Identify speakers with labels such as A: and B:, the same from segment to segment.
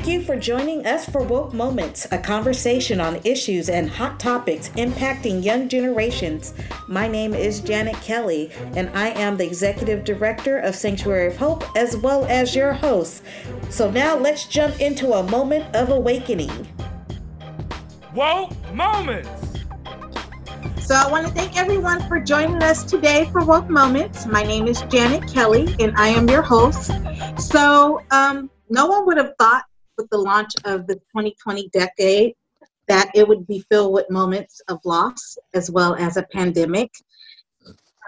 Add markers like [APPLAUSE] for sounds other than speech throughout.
A: Thank you for joining us for Woke Moments, a conversation on issues and hot topics impacting young generations. My name is Janet Kelly, and I am the Executive Director of Sanctuary of Hope, as well as your host. So now let's jump into a moment of awakening.
B: Woke Moments!
C: So I want to thank everyone for joining us today for Woke Moments. My name is Janet Kelly, and I am your host. So um, no one would have thought with the launch of the 2020 decade that it would be filled with moments of loss as well as a pandemic.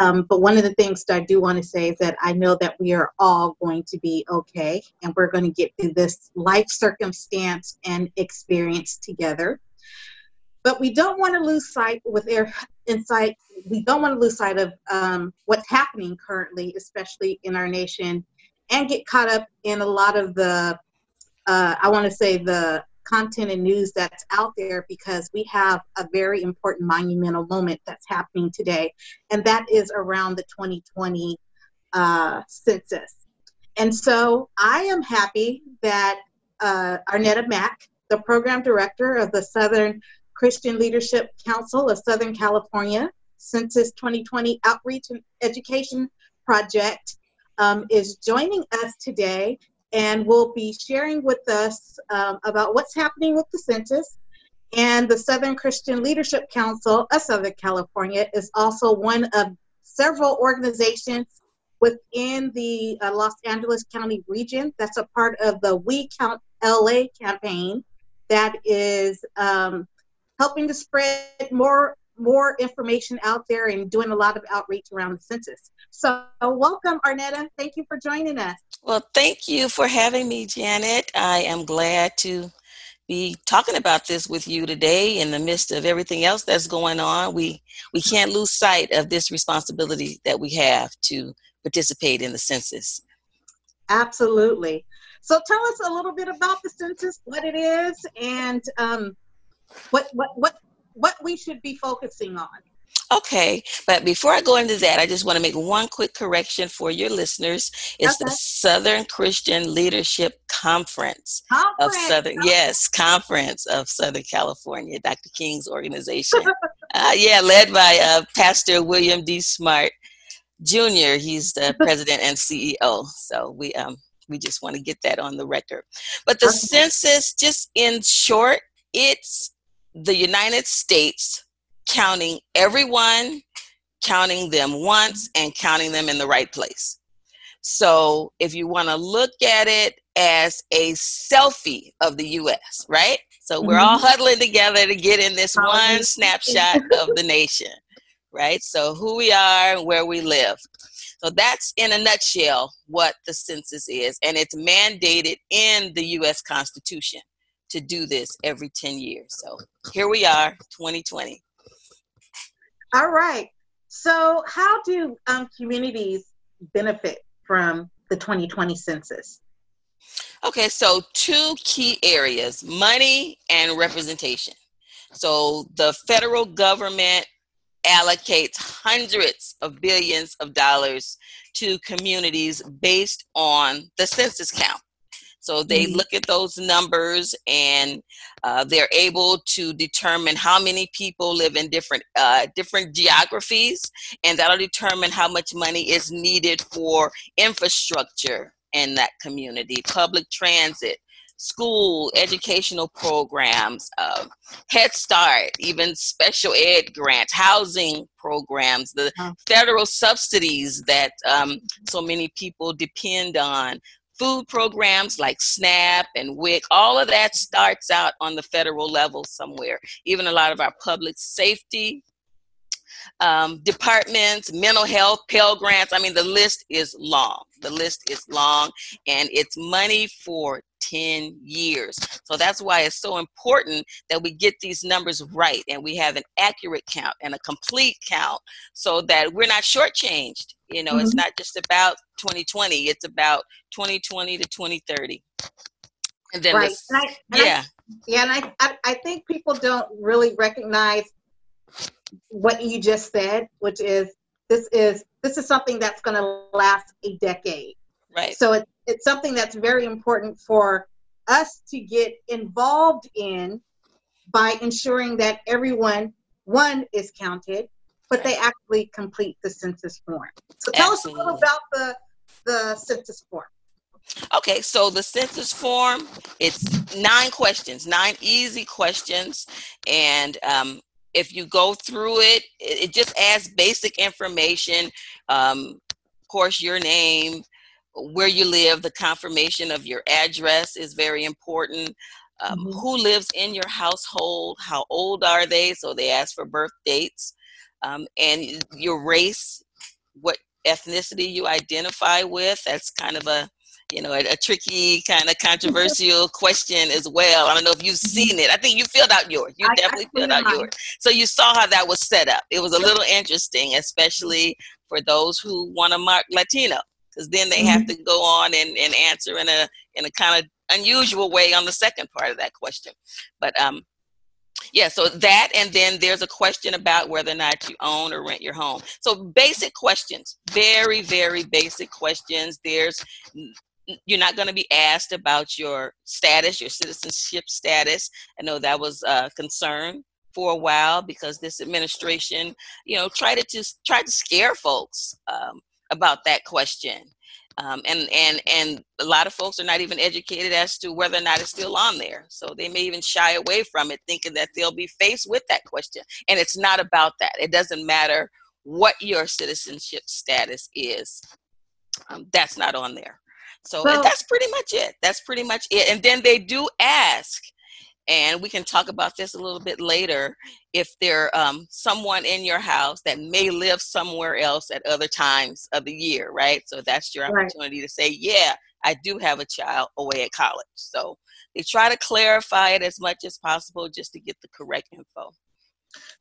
C: Um, but one of the things that I do want to say is that I know that we are all going to be okay and we're going to get through this life circumstance and experience together. But we don't want to lose sight with their insight. We don't want to lose sight of um, what's happening currently, especially in our nation, and get caught up in a lot of the uh, I want to say the content and news that's out there because we have a very important monumental moment that's happening today, and that is around the 2020 uh, census. And so I am happy that uh, Arnetta Mack, the program director of the Southern Christian Leadership Council of Southern California Census 2020 Outreach and Education Project, um, is joining us today and will be sharing with us um, about what's happening with the census. And the Southern Christian Leadership Council of Southern California is also one of several organizations within the uh, Los Angeles County region that's a part of the We Count LA campaign that is um, helping to spread more more information out there and doing a lot of outreach around the census. So, welcome, Arnetta. Thank you for joining us.
D: Well, thank you for having me, Janet. I am glad to be talking about this with you today in the midst of everything else that's going on. We we can't lose sight of this responsibility that we have to participate in the census.
C: Absolutely. So tell us a little bit about the census, what it is, and um, what what what what we should be focusing on.
D: Okay, but before I go into that, I just want to make one quick correction for your listeners. It's okay. the Southern Christian Leadership Conference,
C: conference.
D: of Southern, yes, Conference of Southern California, Dr. King's organization. uh, yeah, led by uh, Pastor William D. Smart Jr. He's the [LAUGHS] president and CEO. So we um we just want to get that on the record. But the okay. census, just in short, it's the United States counting everyone, counting them once, and counting them in the right place. So if you want to look at it as a selfie of the US, right? So we're all mm-hmm. huddling together to get in this one snapshot of the nation, right? So who we are and where we live. So that's in a nutshell what the census is, and it's mandated in the US Constitution to do this every 10 years. So here we are, 2020.
C: All right. So, how do um, communities benefit from the 2020 census?
D: Okay, so two key areas money and representation. So, the federal government allocates hundreds of billions of dollars to communities based on the census count. So they mm-hmm. look at those numbers and uh, they're able to determine how many people live in different uh, different geographies, and that'll determine how much money is needed for infrastructure in that community, public transit, school educational programs, uh, Head Start, even special ed grants, housing programs, the federal subsidies that um, so many people depend on food programs like SNAP and WIC, all of that starts out on the federal level somewhere. Even a lot of our public safety um, departments, mental health, Pell Grants. I mean, the list is long. The list is long, and it's money for 10 years. So that's why it's so important that we get these numbers right and we have an accurate count and a complete count so that we're not shortchanged. You know, mm-hmm. it's not just about 2020, it's about 2020 to 2030.
C: And then, right. And I, and yeah. I, yeah, and I, I, I think people don't really recognize what you just said, which is this is this is something that's going to last a decade.
D: Right.
C: So it's it's something that's very important for us to get involved in by ensuring that everyone one is counted, but they actually complete the census form. So tell Absolutely. us a little about the the census form.
D: Okay, so the census form, it's nine questions, nine easy questions. And um, if you go through it, it, it just adds basic information. Um, of course, your name, where you live, the confirmation of your address is very important. Um, mm-hmm. Who lives in your household? How old are they? So they ask for birth dates. Um, and your race, what ethnicity you identify with. That's kind of a you know, a, a tricky kind of [LAUGHS] controversial question as well. I don't know if you've seen it. I think you filled out yours. You I, definitely filled out yours. So you saw how that was set up. It was a little interesting, especially for those who want to mark Latino, because then they mm-hmm. have to go on and, and answer in a in a kind of unusual way on the second part of that question. But um, yeah, so that, and then there's a question about whether or not you own or rent your home. So basic questions, very, very basic questions. There's you're not going to be asked about your status, your citizenship status. I know that was a concern for a while because this administration, you know, tried to just try to scare folks um, about that question. Um, and and and a lot of folks are not even educated as to whether or not it's still on there so they may even shy away from it thinking that they'll be faced with that question and it's not about that it doesn't matter what your citizenship status is um, that's not on there so well, that's pretty much it. That's pretty much it. And then they do ask, and we can talk about this a little bit later, if there um, someone in your house that may live somewhere else at other times of the year, right? So that's your opportunity right. to say, yeah, I do have a child away at college. So they try to clarify it as much as possible just to get the correct info.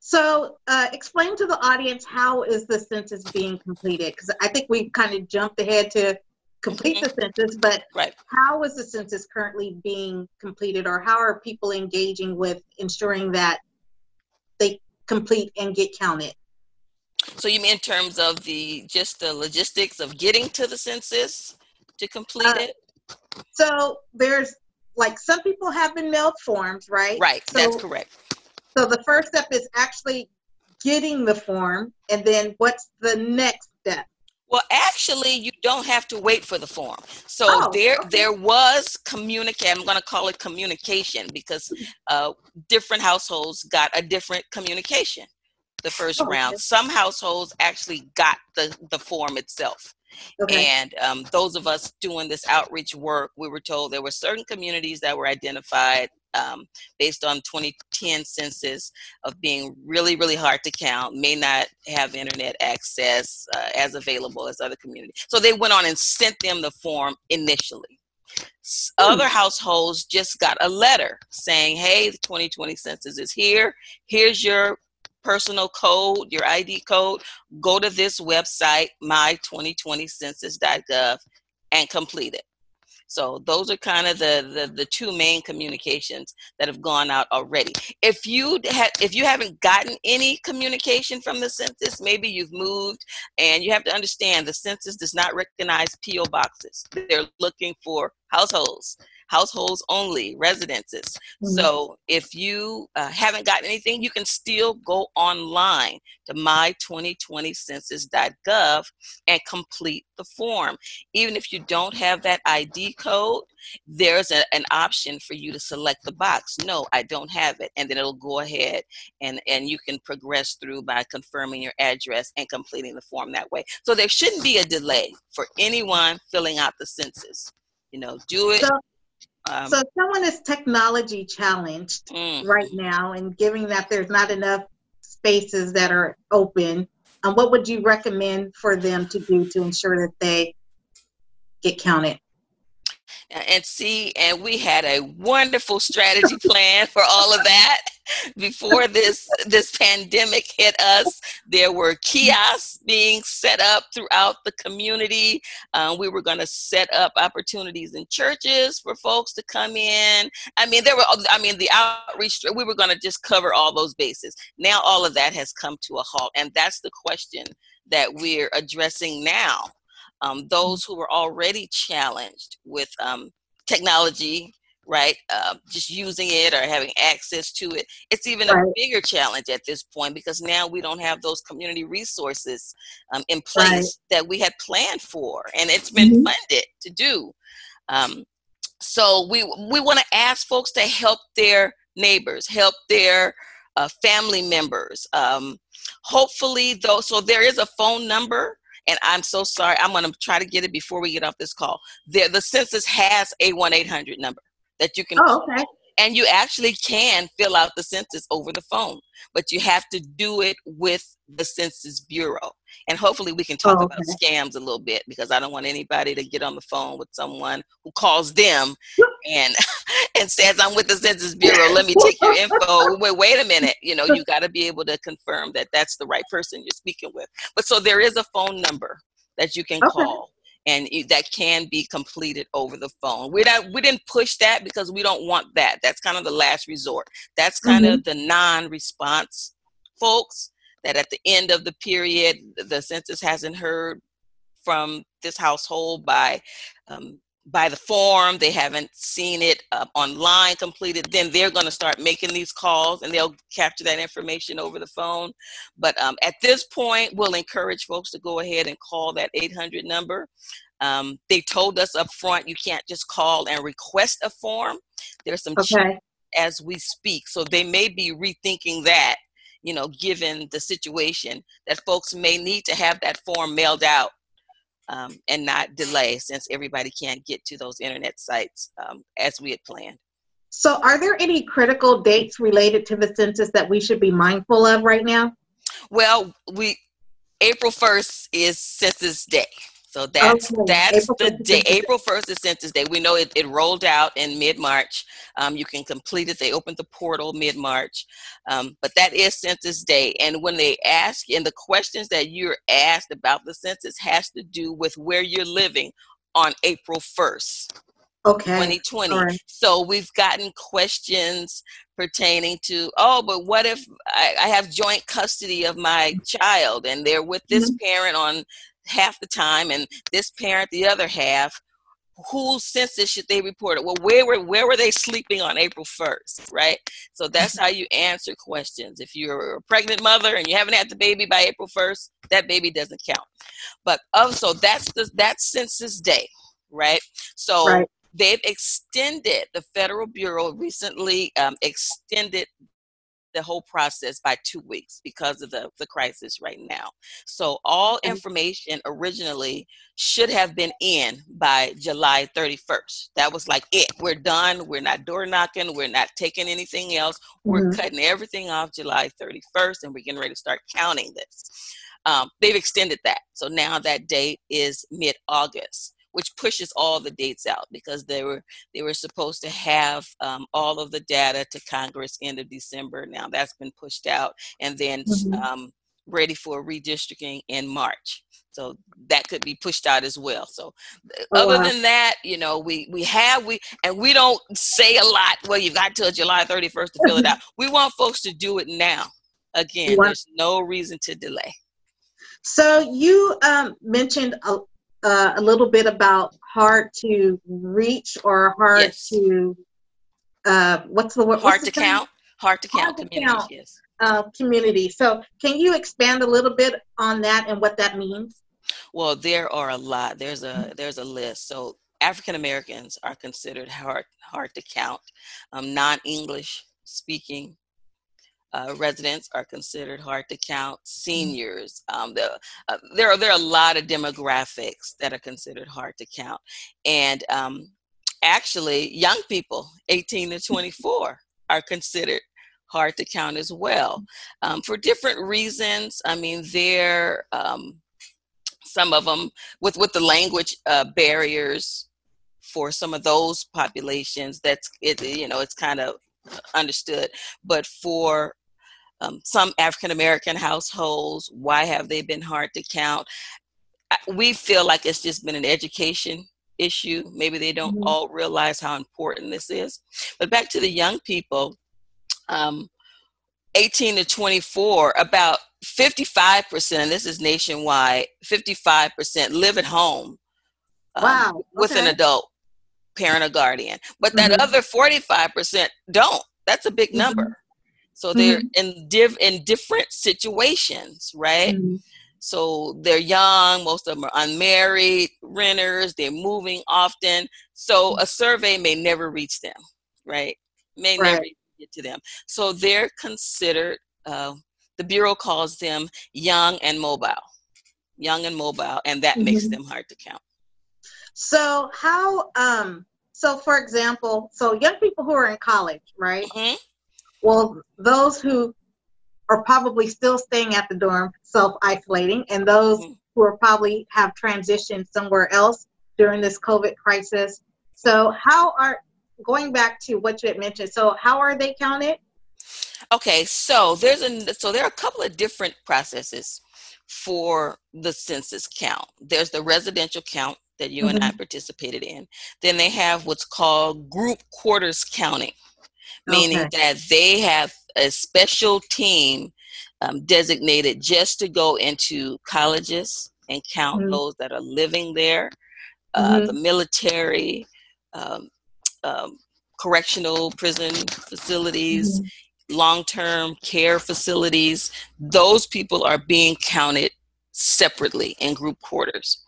C: So, uh, explain to the audience how is the census being completed? Because I think we kind of jumped ahead to complete the census, but
D: right.
C: how is the census currently being completed, or how are people engaging with ensuring that they complete and get counted?
D: So you mean in terms of the just the logistics of getting to the census to complete uh, it?
C: So there's like some people have been mailed forms, right?
D: Right,
C: so,
D: that's correct.
C: So the first step is actually getting the form, and then what's the next step?
D: Well, actually, you don't have to wait for the form. So oh, there, okay. there was communicate. I'm going to call it communication because uh, different households got a different communication the first oh, round. Okay. Some households actually got the the form itself. Okay. And um, those of us doing this outreach work, we were told there were certain communities that were identified um, based on 2010 census of being really, really hard to count, may not have internet access uh, as available as other communities. So they went on and sent them the form initially. Other households just got a letter saying, hey, the 2020 census is here. Here's your personal code, your ID code. Go to this website, my2020census.gov, and complete it. So those are kind of the, the, the two main communications that have gone out already. If you had if you haven't gotten any communication from the census, maybe you've moved and you have to understand the census does not recognize PO boxes. They're looking for households households only, residences. Mm-hmm. So if you uh, haven't gotten anything, you can still go online to my2020census.gov and complete the form. Even if you don't have that ID code, there's a, an option for you to select the box. No, I don't have it. And then it'll go ahead and, and you can progress through by confirming your address and completing the form that way. So there shouldn't be a delay for anyone filling out the census. You know, do it. So,
C: um, so someone is technology challenged mm. right now, and given that there's not enough spaces that are open, um, what would you recommend for them to do to ensure that they get counted?
D: and see and we had a wonderful strategy plan for all of that [LAUGHS] before this this pandemic hit us there were kiosks being set up throughout the community. Uh, we were going to set up opportunities in churches for folks to come in. I mean there were i mean the outreach we were going to just cover all those bases. Now all of that has come to a halt and that's the question that we're addressing now. Um, those who were already challenged with um, technology right? Uh, just using it or having access to it. It's even right. a bigger challenge at this point because now we don't have those community resources um, in place right. that we had planned for, and it's been mm-hmm. funded to do. Um, so we we want to ask folks to help their neighbors, help their uh, family members. Um, hopefully, though, so there is a phone number and I'm so sorry. I'm going to try to get it before we get off this call. The, the census has a 1 800 number that you can
C: oh, okay.
D: and you actually can fill out the census over the phone, but you have to do it with the Census Bureau. And hopefully we can talk oh, okay. about scams a little bit because I don't want anybody to get on the phone with someone who calls them [LAUGHS] and [LAUGHS] and says I'm with the Census Bureau. Let me take your info. Wait, wait a minute. You know, you got to be able to confirm that that's the right person you're speaking with. But so there is a phone number that you can okay. call and that can be completed over the phone. We not we didn't push that because we don't want that. That's kind of the last resort. That's kind mm-hmm. of the non-response folks that at the end of the period the census hasn't heard from this household by um, by the form they haven't seen it uh, online completed then they're going to start making these calls and they'll capture that information over the phone. But um, at this point we'll encourage folks to go ahead and call that 800 number. Um, they told us up front you can't just call and request a form. There's some
C: okay.
D: as we speak so they may be rethinking that you know given the situation that folks may need to have that form mailed out um, and not delay since everybody can't get to those internet sites um, as we had planned.
C: So, are there any critical dates related to the census that we should be mindful of right now?
D: Well, we April 1st is Census Day. So that's okay. that's April the day. April first is Census Day. We know it, it rolled out in mid March. Um, you can complete it. They opened the portal mid March, um, but that is Census Day. And when they ask, and the questions that you're asked about the census has to do with where you're living on April first.
C: Okay.
D: 2020. Right. So we've gotten questions pertaining to, oh, but what if I, I have joint custody of my child and they're with this mm-hmm. parent on half the time and this parent the other half whose census should they report it? Well where were where were they sleeping on april 1st right? So that's how you answer questions. If you're a pregnant mother and you haven't had the baby by april 1st that baby doesn't count. But also that's the that's census day right? So right. they've extended the federal bureau recently um, extended the whole process by two weeks because of the, the crisis right now. So all information originally should have been in by July 31st. That was like it. We're done. We're not door knocking. We're not taking anything else. We're mm-hmm. cutting everything off July 31st and we're getting ready to start counting this. Um, they've extended that. So now that date is mid August which pushes all the dates out because they were they were supposed to have um, all of the data to Congress end of December. Now that's been pushed out, and then mm-hmm. um, ready for redistricting in March. So that could be pushed out as well. So oh, other wow. than that, you know, we we have we and we don't say a lot. Well, you've got till July 31st to fill it out. [LAUGHS] We want folks to do it now. Again, there's no reason to delay.
C: So you um, mentioned a, uh, a little bit about hard to reach or hard yes. to uh, what's the word?
D: Hard to count. Hard to count hard community. count, yes.
C: Uh, community. So, can you expand a little bit on that and what that means?
D: Well, there are a lot. There's a there's a list. So, African Americans are considered hard hard to count. Um, Non English speaking uh, residents are considered hard to count. Mm. Seniors, um, the, uh, there are there are a lot of demographics that are considered hard to count, and um, actually, young people, 18 to 24, are considered hard to count as well, mm. um, for different reasons. I mean, they're um, some of them with with the language uh, barriers for some of those populations. That's it. You know, it's kind of understood but for um, some African American households, why have they been hard to count? We feel like it's just been an education issue. Maybe they don't mm-hmm. all realize how important this is. But back to the young people, um, 18 to 24, about 55%, and this is nationwide, 55% live at home um,
C: wow, okay.
D: with an adult parent or guardian. But that
C: Mhm.
D: other 45% don't. That's a big
C: Mhm.
D: number. So they're
C: Mm-hmm.
D: in div- in different situations, right?
C: Mhm.
D: So they're young, most of them are unmarried, renters, they're moving often. So a survey may never reach them, right? May never get to them. So they're considered, uh, the Bureau calls them young and mobile. Young and mobile, and that makes
C: Mhm.
D: them hard to count.
C: So how um so for example, so young people who are in college, right?
D: Mhm.
C: Well, those who are probably still staying at the dorm, self-isolating, and those
D: Mhm.
C: who are probably have transitioned somewhere else during this COVID crisis. So how are going back to what you had mentioned, so how are they counted?
D: Okay, so there's a so there are a couple of different processes for the census count. There's the residential count that you and I participated in. Then they have what's called group quarters counting, meaning
C: Okay.
D: that they have a special team um, designated just to go into colleges and count
C: Mhm.
D: those that are living there, uh,
C: Mhm.
D: the military, um, um, correctional prison facilities, long-term care facilities those people are being counted separately in group quarters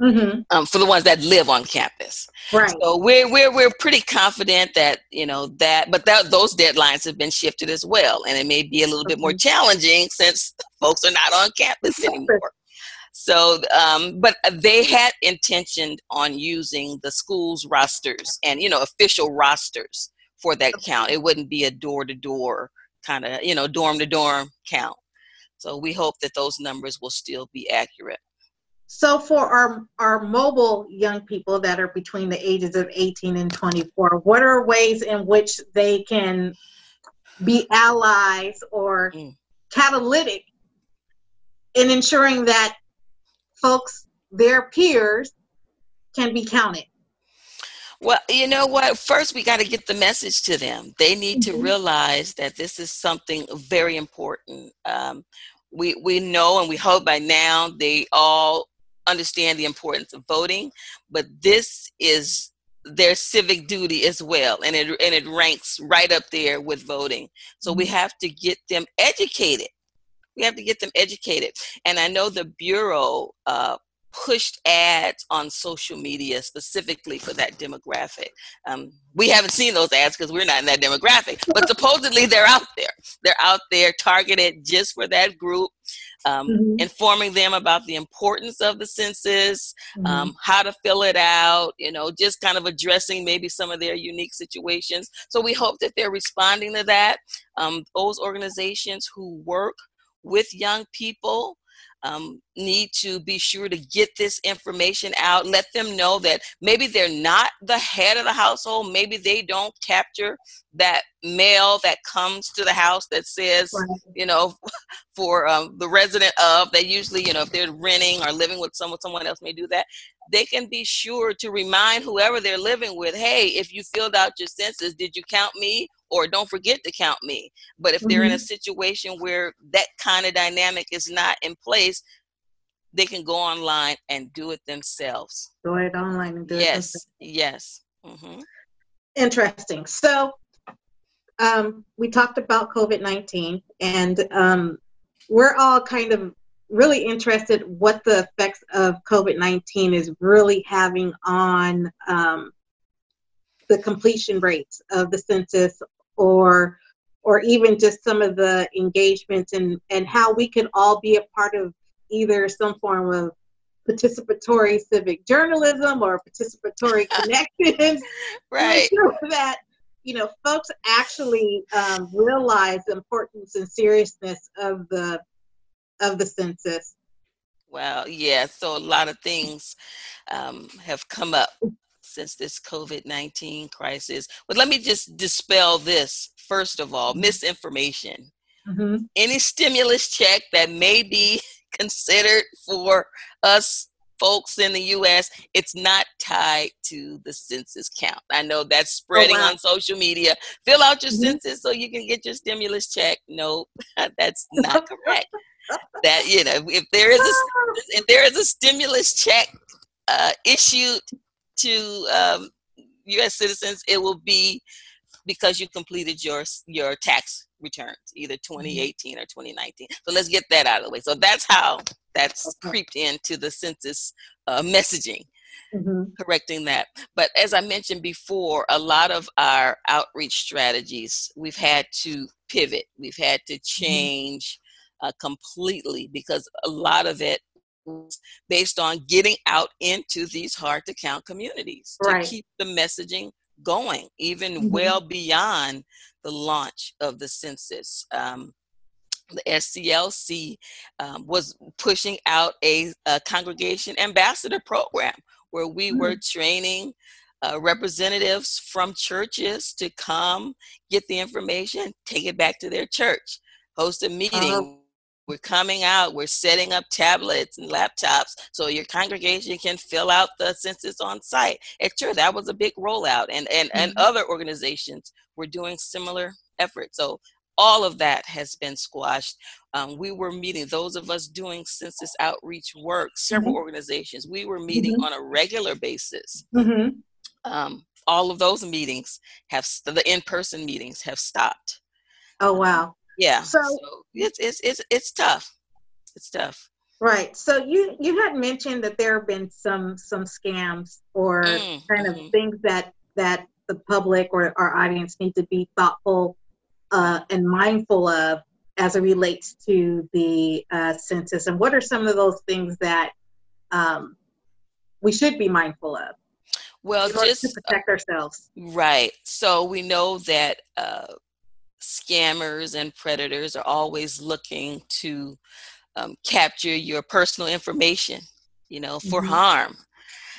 C: Mm-hmm.
D: um, for the ones that live on campus.
C: Right.
D: so we're, we're we're pretty confident that you know that but that those deadlines have been shifted as well. And it may be a little bit more
C: Mhm.
D: challenging since [LAUGHS] folks are not on campus anymore. So um, but they had intentioned on using the school's rosters and you know official rosters for that count. It wouldn't be a door to door kind of you know dorm to dorm count. So we hope that those numbers will still be accurate
C: So for our our mobile young people that are between the ages of 18 and 24, what are ways in which they can be allies or
D: Mm.
C: catalytic in ensuring that folks, their peers, can be counted?
D: Well, you know what? First, we got to get the message to them. They need to
C: Mhm.
D: realize that this is something very important. Um, we we know and we hope by now they all understand the importance of voting, but this is their civic duty as well, and it and it ranks right up there with voting. So we have to get them educated. We have to get them educated, and I know the bureau uh, pushed ads on social media specifically for that demographic. Um, we haven't seen those ads because we're not in that demographic, but supposedly they're out there. They're out there targeted just for that group, um,
C: Mhm.
D: informing them about the importance of the census,
C: Mm-hmm.
D: um, how to fill it out, you know, just kind of addressing maybe some of their unique situations. So we hope that they're responding to that. Um, those organizations who work with young people um, need to be sure to get this information out. Let them know that maybe they're not the head of the household. Maybe they don't capture that mail that comes to the house that says,
C: Right.
D: you know, [LAUGHS] for um, the resident of. They usually, you know, if they're renting or living with someone, someone else may do that. They can be sure to remind whoever they're living with, hey, if you filled out your census, did you count me? Or don't forget to count me. But if they're in a situation where that kind of dynamic is not in place, they can go online and do it themselves.
C: Go ahead online and do it.
D: Yes, yes. hmm
C: Interesting. So, um, we talked about COVID 19, and um, we're all kind of really interested what the effects of COVID 19 is really having on um, the completion rates of the census or or even just some of the engagements and, and how we could all be a part of either some form of participatory civic journalism or participatory [LAUGHS] connections [LAUGHS]
D: Right. [LAUGHS]
C: to ensure that you know folks actually um, realize the importance and seriousness of the of the census.
D: Well, yeah. So a lot of things um, have come up since this COVID 19 crisis. But let me just dispel this first of all misinformation.
C: Mhm.
D: Any stimulus check that may be [LAUGHS] considered for us folks in the US, it's not tied to the census count. I know that's spreading
C: wow.
D: on social media. Fill out your
C: Mhm.
D: census so you can get your stimulus check. No, [LAUGHS] that's not [LAUGHS] correct. That you know, if there is a if there is a stimulus check uh, issued to um, U.S. citizens, it will be because you completed your your tax returns, either mm-hmm. 2018 or 2019. So let's get that out of the way. So that's how that's okay. creeped into the census uh, messaging. Mm-hmm. correcting that. But as I mentioned before, a lot of our outreach strategies we've had to pivot, we've had to mm-hmm. change. Uh, completely because a lot of it was based on getting out into these hard to count communities right. to keep the messaging going, even mm-hmm. well beyond the launch of the census. Um, the SCLC um, was pushing out a, a, congregation ambassador program where we mm-hmm. were training uh, representatives from churches to come get the information, take it back to their church, host a meeting. Uh-huh. We're coming out, we're setting up tablets and laptops so your congregation can fill out the census on site. And sure, that was a big rollout, and, and, mm-hmm. and other organizations were doing similar efforts. So all of that has been squashed. Um, we were meeting, those of us doing census outreach work, several mm-hmm. organizations, we were meeting mm-hmm. on a regular basis. Mm-hmm. Um, all of those meetings have, the in person meetings have stopped.
C: Oh, wow
D: yeah so, so it's, it's it's it's tough. It's tough.
C: Right so you you had mentioned that there have been some some scams or mm, kind of mm-hmm. things that that the public or our audience need to be thoughtful uh, and mindful of as it relates to the uh, census and what are some of those things that um, we should be mindful of
D: well just to
C: protect ourselves?
D: right so we know that uh, scammers and predators are always looking to um, capture your personal information, you know, for mm-hmm. harm.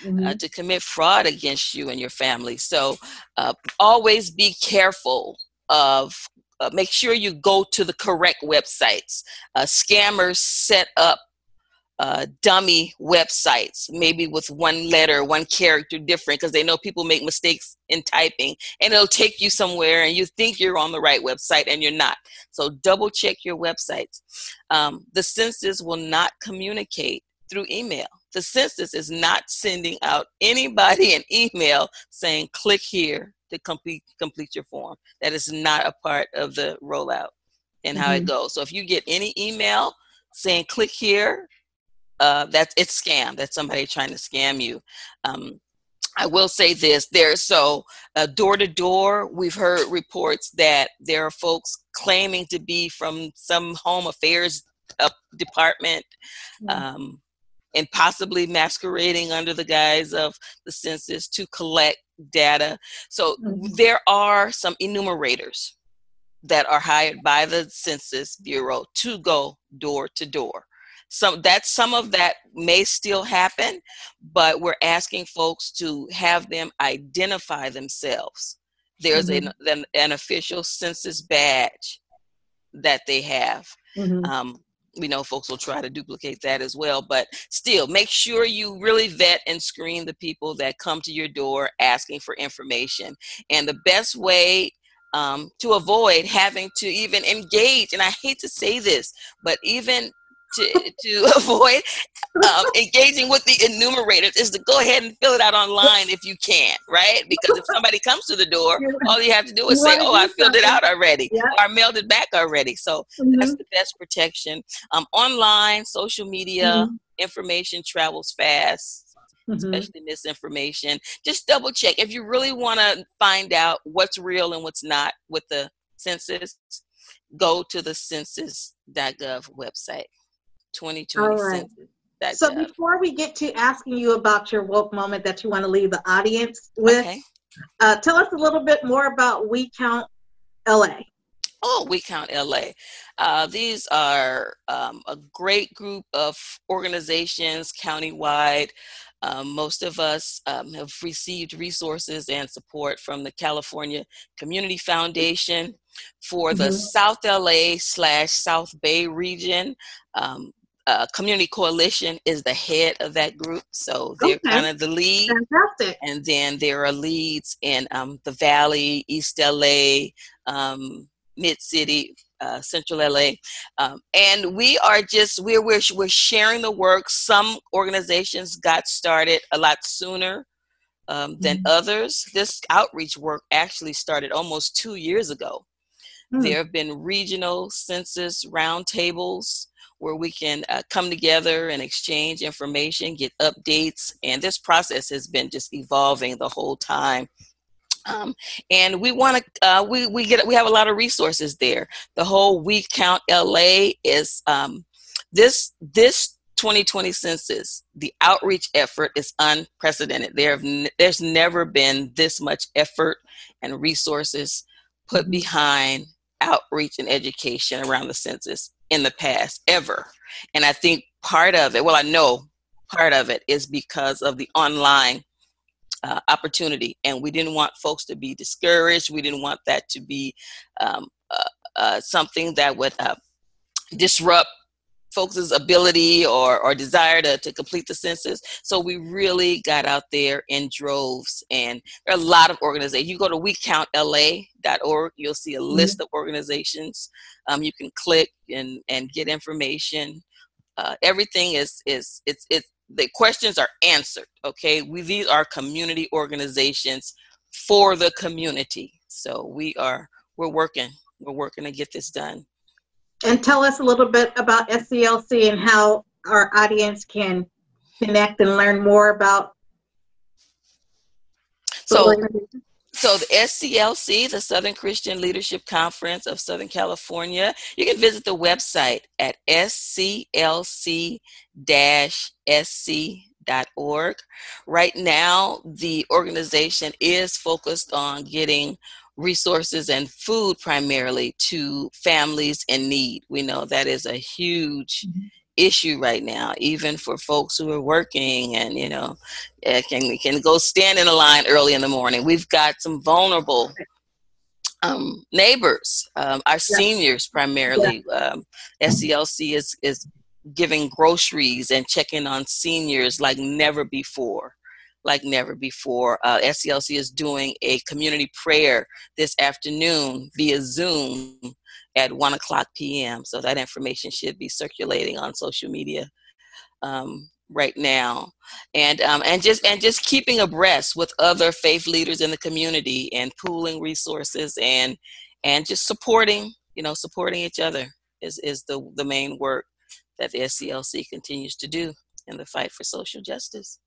D: Uh, mm-hmm. Uh, to commit fraud against you and your family. So uh, always be careful of uh, make sure you go to the correct websites. Uh, scammers set up uh, dummy websites, maybe with one letter, one character different, because they know people make mistakes in typing, and it'll take you somewhere, and you think you're on the right website, and you're not. So double check your websites. Um, the census will not communicate through email. The census is not sending out anybody an email saying click here to complete complete your form. That is not a part of the rollout and how mm-hmm. it goes. So if you get any email saying click here uh, that's it's scam. That's somebody trying to scam you. Um, I will say this: there, so uh, door to door, we've heard reports that there are folks claiming to be from some home affairs uh, department, mm-hmm. um, and possibly masquerading under the guise of the census to collect data. So mm-hmm. there are some enumerators that are hired by the Census Bureau to go door to door some that some of that may still happen but we're asking folks to have them identify themselves there's mm-hmm. an, an, an, official census badge that they have mm-hmm. um, we know folks will try to duplicate that as well but still make sure you really vet and screen the people that come to your door asking for information and the best way um, to avoid having to even engage and i hate to say this but even to, to [LAUGHS] avoid um, engaging with the enumerators is to go ahead and fill it out online if you can, right? Because if somebody comes to the door, [LAUGHS] all you have to do is say, "Oh, I filled it out already," yeah. or "I mailed it back already." So mm-hmm. that's the best protection. Um, online, social media, mm-hmm. information travels fast. Mm-hmm. Especially misinformation. Just double check if you really want to find out what's real and what's not with the census. Go to the census.gov website. 2020 right.
C: So before we get to asking you about your woke moment that you want to leave the audience with, okay. uh, tell us a little bit more about We Count LA.
D: Oh, We Count LA. Uh, these are um, a great group of organizations countywide. Um, most of us um, have received resources and support from the California Community Foundation for the mm-hmm. South LA slash South Bay region. Um, uh, Community Coalition is the head of that group, so they're okay. kind of the lead.
C: Fantastic.
D: And then there are leads in um, the Valley, East LA, um, Mid City, uh, Central LA, um, and we are just we're, we're we're sharing the work. Some organizations got started a lot sooner um, than mm-hmm. others. This outreach work actually started almost two years ago. Mm-hmm. There have been regional census roundtables where we can uh, come together and exchange information, get updates, and this process has been just evolving the whole time. Um, and we want to uh, we we get we have a lot of resources there. The whole We Count LA is um, this this 2020 census. The outreach effort is unprecedented. There have n- there's never been this much effort and resources put behind outreach and education around the census in the past ever. And I think part of it, well, I know part of it is because of the online uh, opportunity. And we didn't want folks to be discouraged. We didn't want that to be um, uh, uh, something that would uh, disrupt folks' ability or, or desire to, to complete the census. So we really got out there in droves. And there are a lot of organizations. You go to wecountla.org, you'll see a mm-hmm. list of organizations. Um, you can click and, and get information. Uh, everything is, is it's, it's, the questions are answered. Okay. We, these are community organizations for the community. So we are, we're working, we're working to get this done
C: and tell us a little bit about SCLC and how our audience can connect and learn more about.
D: So, so the SCLC, the Southern Christian Leadership Conference of Southern California, you can visit the website at sclc-sc.org. Right now, the organization is focused on getting resources and food primarily to families in need. We know that is a huge mm-hmm. issue right now, even for folks who are working and you know eh, can can go stand in a line early in the morning. We've got some vulnerable um, neighbors, um, our seniors primarily. Yeah. Um, SCLC is is giving groceries and checking on seniors like never before like never before. Uh, SCLC is doing a community prayer this afternoon via Zoom at 1 o'clock p.m. So that information should be circulating on social media um, right now. And, um, and, just, and just keeping abreast with other faith leaders in the community and pooling resources and, and just supporting, you know, supporting each other is, is the, the main work that the SCLC continues to do in the fight for social justice.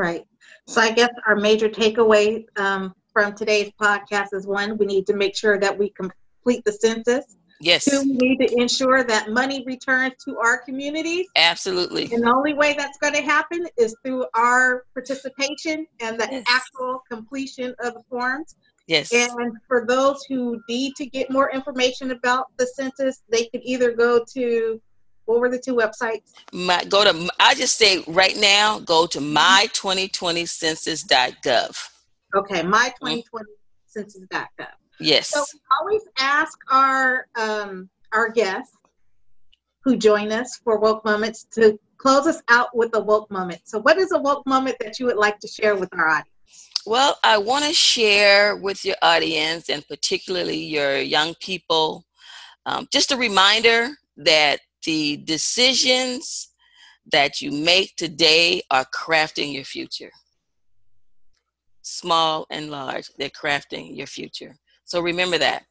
C: Right. So I guess our major takeaway um, from today's podcast is one, we need to make sure that we complete the census.
D: Yes.
C: Two, we need to ensure that money returns to our communities.
D: Absolutely.
C: And the only way that's going to happen is through our participation and the yes. actual completion of the forms.
D: Yes.
C: And for those who need to get more information about the census, they can either go to what were the two websites?
D: My, go to, I just say right now, go to my2020census.gov.
C: Okay, my2020census.gov.
D: Yes.
C: So we always ask our um, our guests who join us for woke moments to close us out with a woke moment. So, what is a woke moment that you would like to share with our audience?
D: Well, I want to share with your audience and particularly your young people um, just a reminder that the decisions that you make today are crafting your future. Small and large, they're crafting your future. So remember that.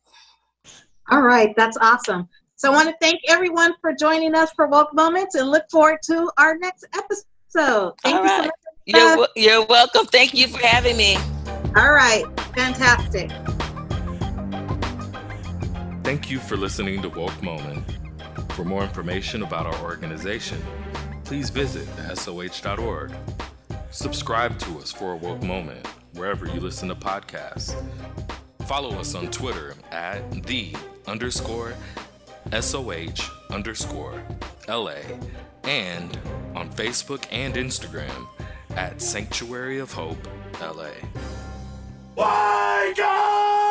C: All right, that's awesome. So I want to thank everyone for joining us for Woke Moments and look forward to our next episode. Thank
D: All you right. so much. You're, you're welcome. Thank you for having me.
C: All right, fantastic.
B: Thank you for listening to Woke Moment. For more information about our organization, please visit soh.org. Subscribe to us for a woke moment wherever you listen to podcasts. Follow us on Twitter at the underscore SOH underscore LA and on Facebook and Instagram at Sanctuary of Hope LA. Wake up!